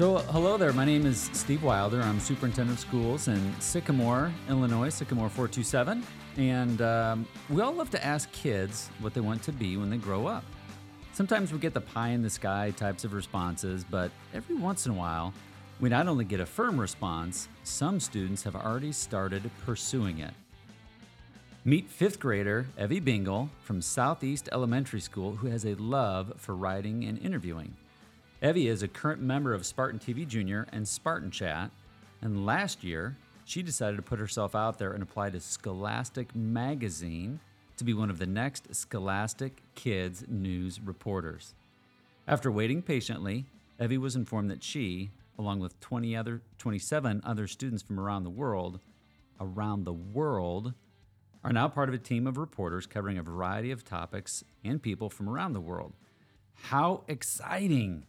So, hello there. My name is Steve Wilder. I'm superintendent of schools in Sycamore, Illinois, Sycamore 427. And um, we all love to ask kids what they want to be when they grow up. Sometimes we get the pie in the sky types of responses, but every once in a while, we not only get a firm response, some students have already started pursuing it. Meet fifth grader Evy Bingle from Southeast Elementary School, who has a love for writing and interviewing. Evy is a current member of Spartan TV Junior and Spartan Chat, and last year she decided to put herself out there and apply to Scholastic Magazine to be one of the next Scholastic Kids news reporters. After waiting patiently, Evy was informed that she, along with 20 other 27 other students from around the world, around the world, are now part of a team of reporters covering a variety of topics and people from around the world. How exciting!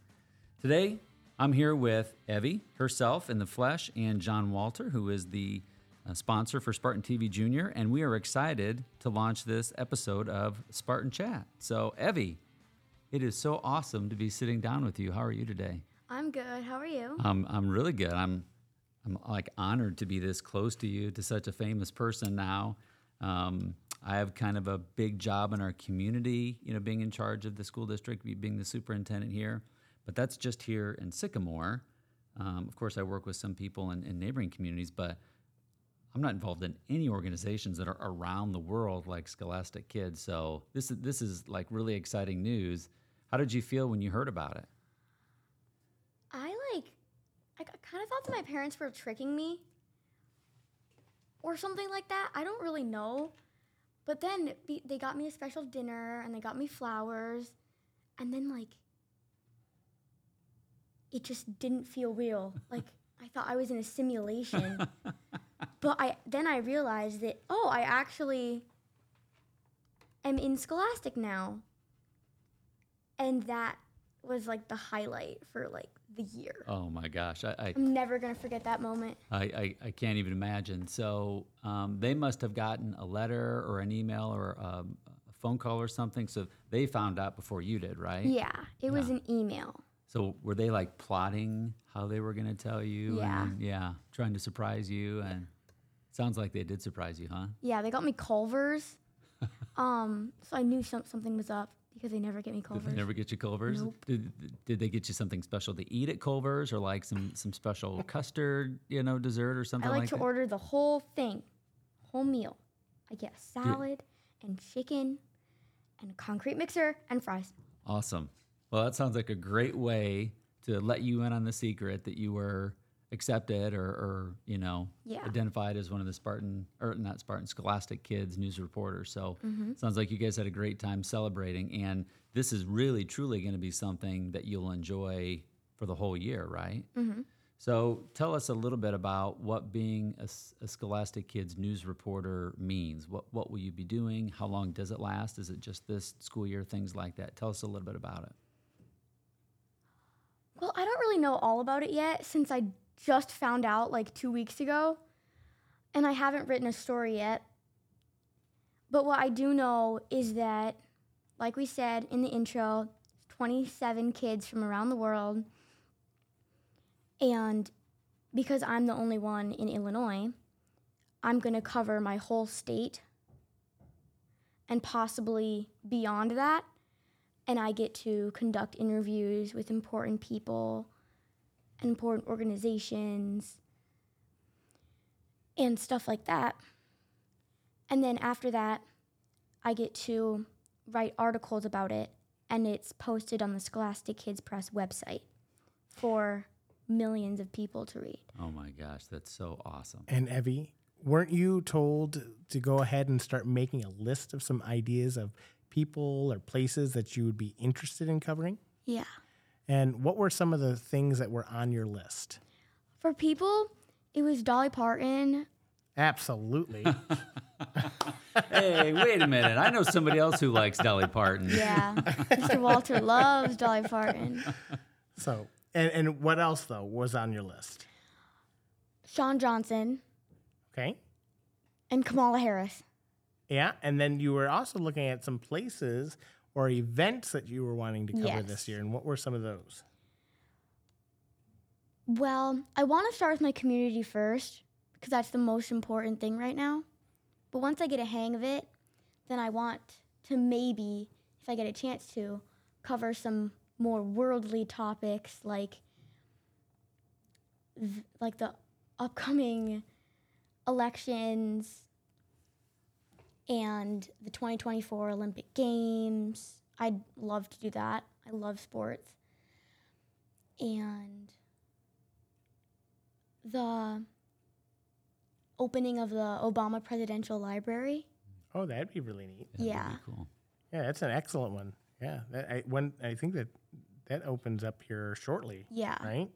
Today, I'm here with Evy herself in the flesh and John Walter, who is the uh, sponsor for Spartan TV Junior, and we are excited to launch this episode of Spartan Chat. So, Evy, it is so awesome to be sitting down with you. How are you today? I'm good. How are you? I'm I'm really good. I'm I'm like honored to be this close to you, to such a famous person now. Um, I have kind of a big job in our community, you know, being in charge of the school district, being the superintendent here but that's just here in Sycamore. Um, of course, I work with some people in, in, neighboring communities, but I'm not involved in any organizations that are around the world like Scholastic Kids. So this is this is like really exciting news. How did you feel when you heard about it? I like, I kind of thought that my parents were tricking me, or something like that. I don't really know, but then they got me a special dinner and they got me flowers, and then like it just didn't feel real. Like I thought I was in a simulation. but I then I realized that oh, I actually am in Scholastic now. And that was like the highlight for like the year. Oh my gosh, I, am never gonna forget that moment. I, I, I can't even imagine. So um, they must have gotten a letter or an email or um, a phone call or something. So they found out before you did, right? Yeah, it yeah. was an email. So were they like plotting how they were going to tell you? Yeah. And, yeah, trying to surprise you, and sounds like they did surprise you, huh? Yeah, they got me Culver's. um, so I knew some, something was up because they never get me Culver's. Did they never get you Culver's? Nope. Did, did they get you something special to eat at Culver's, or like some some special custard, you know, dessert or something I like, like to that? order the whole thing, whole meal. I get a salad yeah. and chicken, and a concrete mixer and fries. Awesome. Well, that sounds like a great way to let you in on the secret that you were accepted or, or you know yeah. identified as one of the Spartan or not Spartan Scholastic Kids news reporters. So mm-hmm. sounds like you guys had a great time celebrating, and this is really truly going to be something that you'll enjoy for the whole year, right? Mm-hmm. So tell us a little bit about what being a, a, Scholastic Kids news reporter means. What what will you be doing? How long does it last? Is it just this school year? Things like that. Tell us a little bit about it. Well, I don't really know all about it yet since I just found out like two weeks ago, and I haven't written a story yet. But what I do know is that, like we said in the intro, 27 kids from around the world. And because I'm the only one in Illinois, I'm going to cover my whole state and possibly beyond that and I get to conduct interviews with important people, and important organizations, and stuff like that. And then after that, I get to write articles about it, and it's posted on the Scholastic Kids Press website for millions of people to read. Oh my gosh, that's so awesome. And Evy, weren't you told to go ahead and start making a list of some ideas of people or places that you would be interested in covering? Yeah. And what were some of the things that were on your list? For people, it was Dolly Parton. Absolutely. hey, wait a minute. I know somebody else who likes Dolly Parton. Yeah. Mr. Walter loves Dolly Parton. So, and, and what else, though, was on your list? Sean Johnson. Okay. And Kamala Harris. Yeah, and then you were also looking at some places or events that you were wanting to cover yes. this year, and what were some of those? Well, I want to start with my community first because that's the most important thing right now. But once I get a hang of it, then I want to maybe, if I get a chance to, cover some more worldly topics like th- like the upcoming elections and the 2024 Olympic Games. I'd love to do that. I love sports. And the opening of the Obama Presidential Library. Oh, that'd be really neat. That'd Yeah. really cool. Yeah, that's an excellent one. Yeah, that, I when I think that that opens up here shortly, Yeah. right?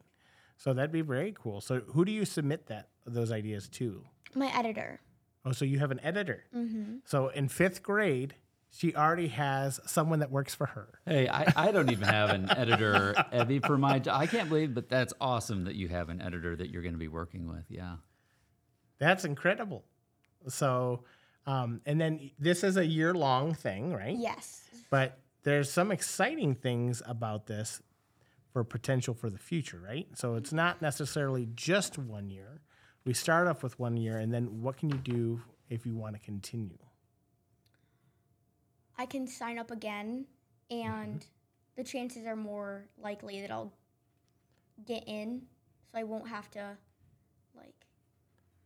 So that'd be very cool. So who do you submit that those ideas to? My editor. Oh, so you have an editor. Mm-hmm. So in fifth grade, she already has someone that works for her. Hey, I, I don't even have an editor, Evy, for my job. I can't believe, but that's awesome that you have an editor that you're going to be working with. Yeah. That's incredible. So, um, and then this is a year long thing, right? Yes. But there's some exciting things about this for potential for the future, right? So it's not necessarily just one year. We start off with one year, and then what can you do if you want to continue? I can sign up again, and mm-hmm. the chances are more likely that I'll get in, so I won't have to, like,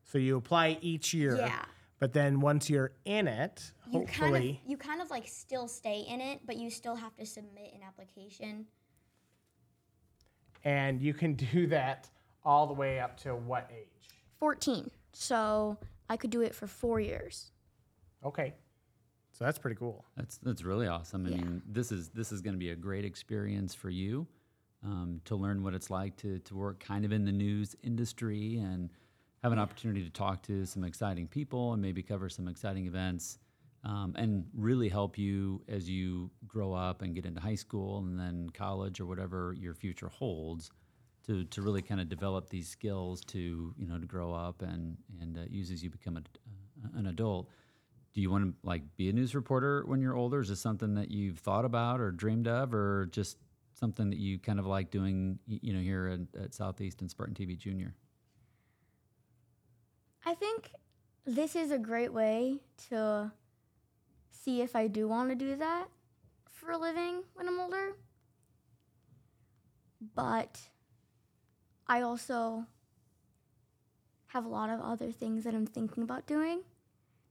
So you apply each year, yeah. but then once you're in it, You kind of hopefully, you kind of like still stay in it, but you still have to submit an application. and you can do that all the way up to what age? 14. So I could do it for four years. Okay, so that's pretty cool. That's that's really awesome. I Yeah. mean, this is this is going to be a great experience for you um, to learn what it's like to to work kind of in the news industry and have an opportunity to talk to some exciting people and maybe cover some exciting events um, and really help you as you grow up and get into high school and then college or whatever your future holds. To, to really kind of develop these skills to you know to grow up and and uh, use as you become a, an adult do you want to like be a news reporter when you're older? Is this something that you've thought about or dreamed of, or just something that you kind of like doing, you know, here at, at Southeast and Spartan TV Junior? I think this is a great way to see if I do want to do that for a living when I'm older. But I also have a lot of other things that I'm thinking about doing.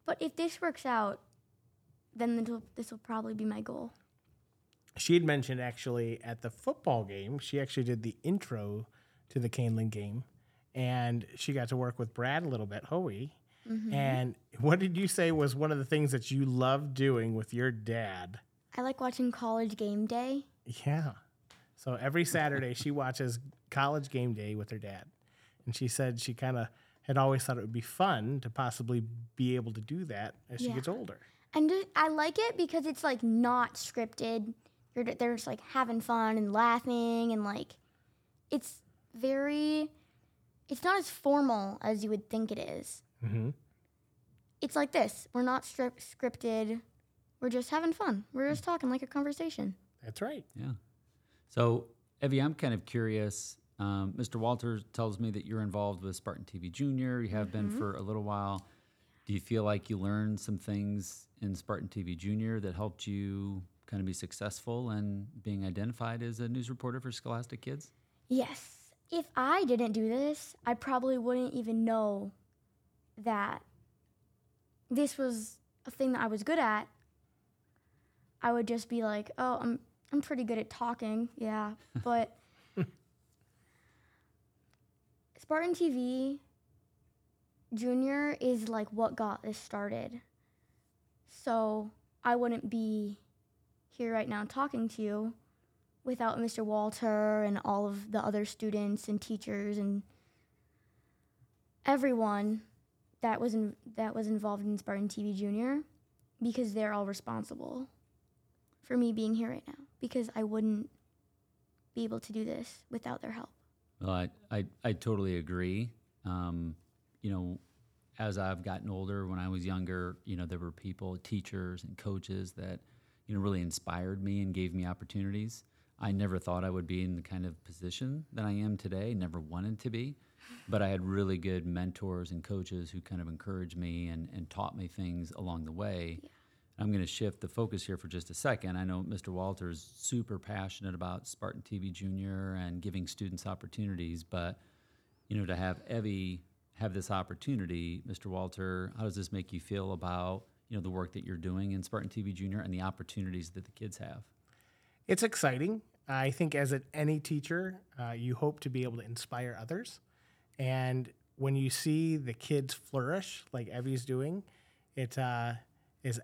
But if this works out, then this will, probably be my goal. She had mentioned actually at the football game, she actually did the intro to the Kaneland game, and she got to work with Brad a little bit, Hoey. Mm-hmm. And what did you say was one of the things that you loved doing with your dad? I like watching college game day. Yeah. So every Saturday she watches college game day with her dad. And she said she kind of had always thought it would be fun to possibly be able to do that as she gets older. And I like it because it's like not scripted. You're they're just like having fun and laughing and like it's very it's not as formal as you would think it is. Mm-hmm. It's like this. We're not strip- scripted. We're just having fun. We're just talking like a conversation. That's right. Yeah. So, Evy, I'm kind of curious. Um, Mr. Walters tells me that you're involved with Spartan TV Junior. You have been for a little while. Do you feel like you learned some things in Spartan TV Junior that helped you kind of be successful and being identified as a news reporter for Scholastic Kids? Yes. If I didn't do this, I probably wouldn't even know that this was a thing that I was good at. I would just be like, "Oh, I'm I'm pretty good at talking." Yeah, but Spartan TV Junior is like what got this started. So, I wouldn't be here right now talking to you without Mr. Walter and all of the other students and teachers and everyone that was in, that was involved in Spartan TV Junior because they're all responsible for me being here right now because I wouldn't be able to do this without their help. Well, I, I, I totally agree. Um, you know, as I've gotten older, when I was younger, you know, there were people, teachers and coaches that, you know, really inspired me and gave me opportunities. I never thought I would be in the kind of position that I am today, never wanted to be. But I had really good mentors and coaches who kind of encouraged me and, and taught me things along the way. I'm going to shift the focus here for just a second. I know Mr. Walter is super passionate about Spartan TV Junior and giving students opportunities, but you know, to have Evy have this opportunity, Mr. Walter, how does this make you feel about you know the work that you're doing in Spartan TV Junior and the opportunities that the kids have? It's exciting. I think as any teacher, uh, you hope to be able to inspire others. And when you see the kids flourish like Evy's doing, it uh, is,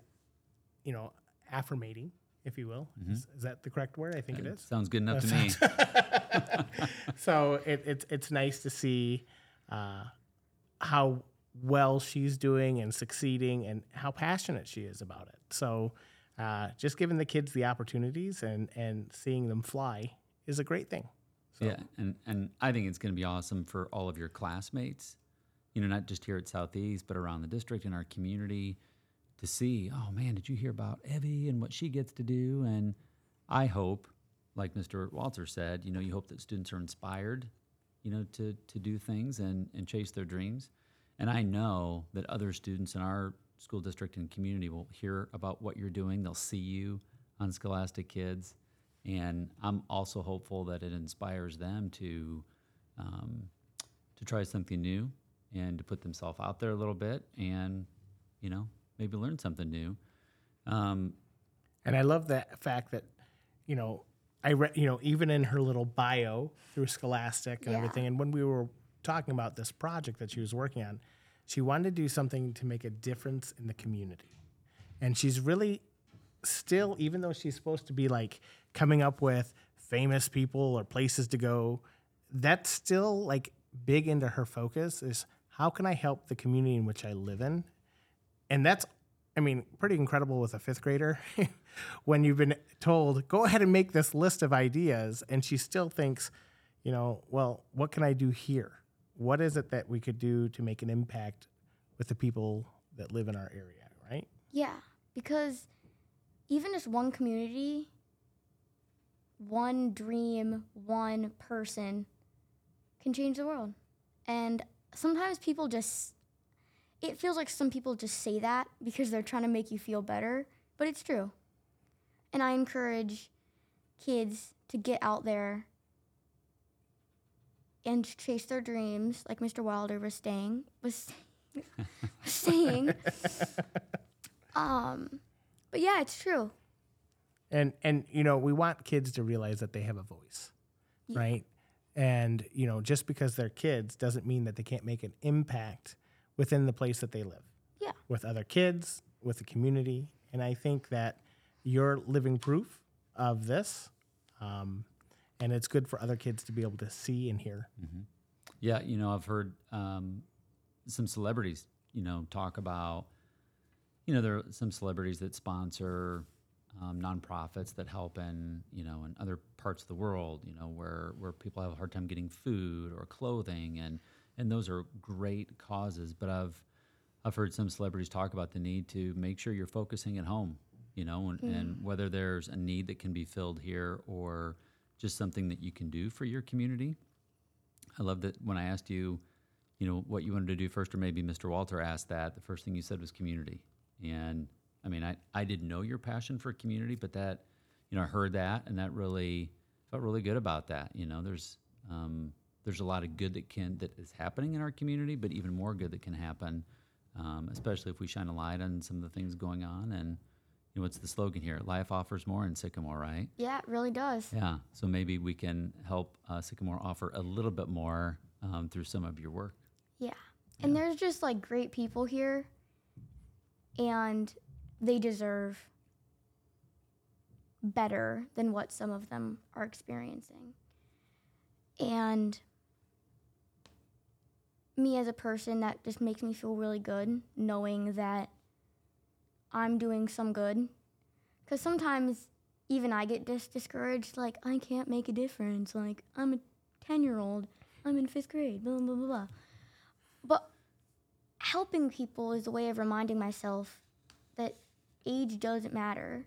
you know, affirmating, if you will. Is, is that the correct word? I think it is. Sounds good enough to me. so it, it's it's nice to see uh, how well she's doing and succeeding, and how passionate she is about it. So uh, just giving the kids the opportunities and and seeing them fly is a great thing. Yeah, and and I think it's going to be awesome for all of your classmates, you know, not just here at Southeast, but around the district and our community, to see. Oh man, did you hear about Evy and what she gets to do? And I hope, like Mr. Walter said, you know, you hope that students are inspired, you know, to to do things and and chase their dreams. And I know that other students in our school district and community will hear about what you're doing. They'll see you on Scholastic Kids and I'm also hopeful that it inspires them to um, to try something new and to put themselves out there a little bit and you know maybe learn something new. Um, And I love that fact that, you know, I read, you know, even in her little bio through Scholastic and Yeah. everything, and when we were talking about this project that she was working on, she wanted to do something to make a difference in the community. And she's really still, even though she's supposed to be like coming up with famous people or places to go, that's still like big into her focus is how can I help the community in which I live in? And that's, I mean, pretty incredible with a fifth grader when you've been told, go ahead and make this list of ideas. And she still thinks, you know, well, what can I do here? What is it that we could do to make an impact with the people that live in our area, right? Yeah, because even just one community, one dream, one person can change the world. And sometimes people just, it feels like some people just say that because they're trying to make you feel better, but it's true. And I encourage kids to get out there and chase their dreams, like Mr. Wilder was saying. Was saying. um, but yeah, it's true. and and you know we want kids to realize that they have a voice right and you know just because they're kids doesn't mean that they can't make an impact within the place that they live. Yeah. with other kids with the community. And i think that you're living proof of this um, and it's good for other kids to be able to see and hear. Yeah, you know, I've heard um, some celebrities, you know, talk about, you know, there are some celebrities that sponsor um, nonprofits that help in, you know, in other parts of the world, you know, where where people have a hard time getting food or clothing, and and those are great causes. But I've I've heard some celebrities talk about the need to make sure you're focusing at home, you know, and, and whether there's a need that can be filled here or just something that you can do for your community. I love that when I asked you, you know, what you wanted to do first, or maybe Mr. Walter asked that, the first thing you said was community. And I mean, I, I didn't know your passion for community, but that, you know, I heard that and that really felt really good about that. You know, there's, um, there's a lot of good that can, that is happening in our community, but even more good that can happen, um, especially if we shine a light on some of the things going on. And, you know, what's the slogan here? Life offers more in Sycamore, right? Yeah, it really does. Yeah, so maybe we can help uh, Sycamore offer a little bit more um, through some of your work. Yeah. And there's just like great people here and they deserve better than what some of them are experiencing. And me as a person, that just makes me feel really good knowing that I'm doing some good. Because sometimes even I get dis- discouraged, like, I can't make a difference. Like, I'm a 10 year old, I'm in fifth grade, blah, blah, blah, blah. But helping people is a way of reminding myself that age doesn't matter.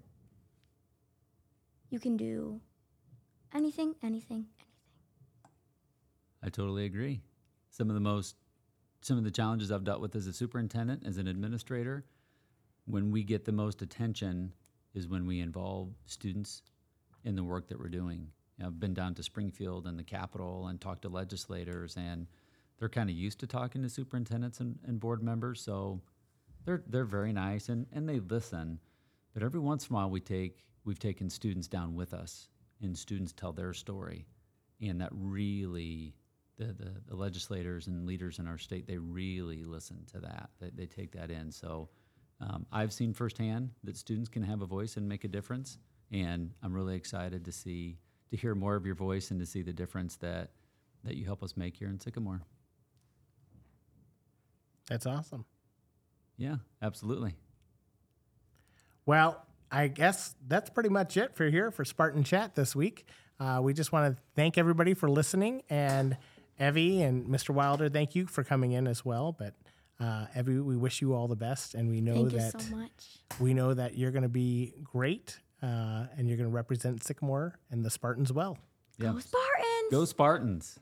You can do anything, anything, anything. I totally agree. Some of the most, some of the challenges I've dealt with as a superintendent, as an administrator, when we get the most attention is when we involve students in the work that we're doing. You know, I've been down to Springfield and the Capitol and talked to legislators, and they're kind of used to talking to superintendents and, and board members, so they're they're very nice and, and they listen. But every once in a while, we take we've taken students down with us, and students tell their story, and that really the, the, the legislators and leaders in our state they really listen to that. They, they take that in. So um, I've seen firsthand that students can have a voice and make a difference, and I'm really excited to see to hear more of your voice and to see the difference that that you help us make here in Sycamore. That's awesome. Yeah, absolutely. Well, I guess that's pretty much it for here for Spartan Chat this week. Uh, we just want to thank everybody for listening, and Evy and Mr. Wilder, thank you for coming in as well. But uh, Evy, we wish you all the best, and we know Thank you that so much. we know that you're going to be great, uh, and you're going to represent Sycamore and the Spartans well. Yeah. Go Spartans! Go Spartans.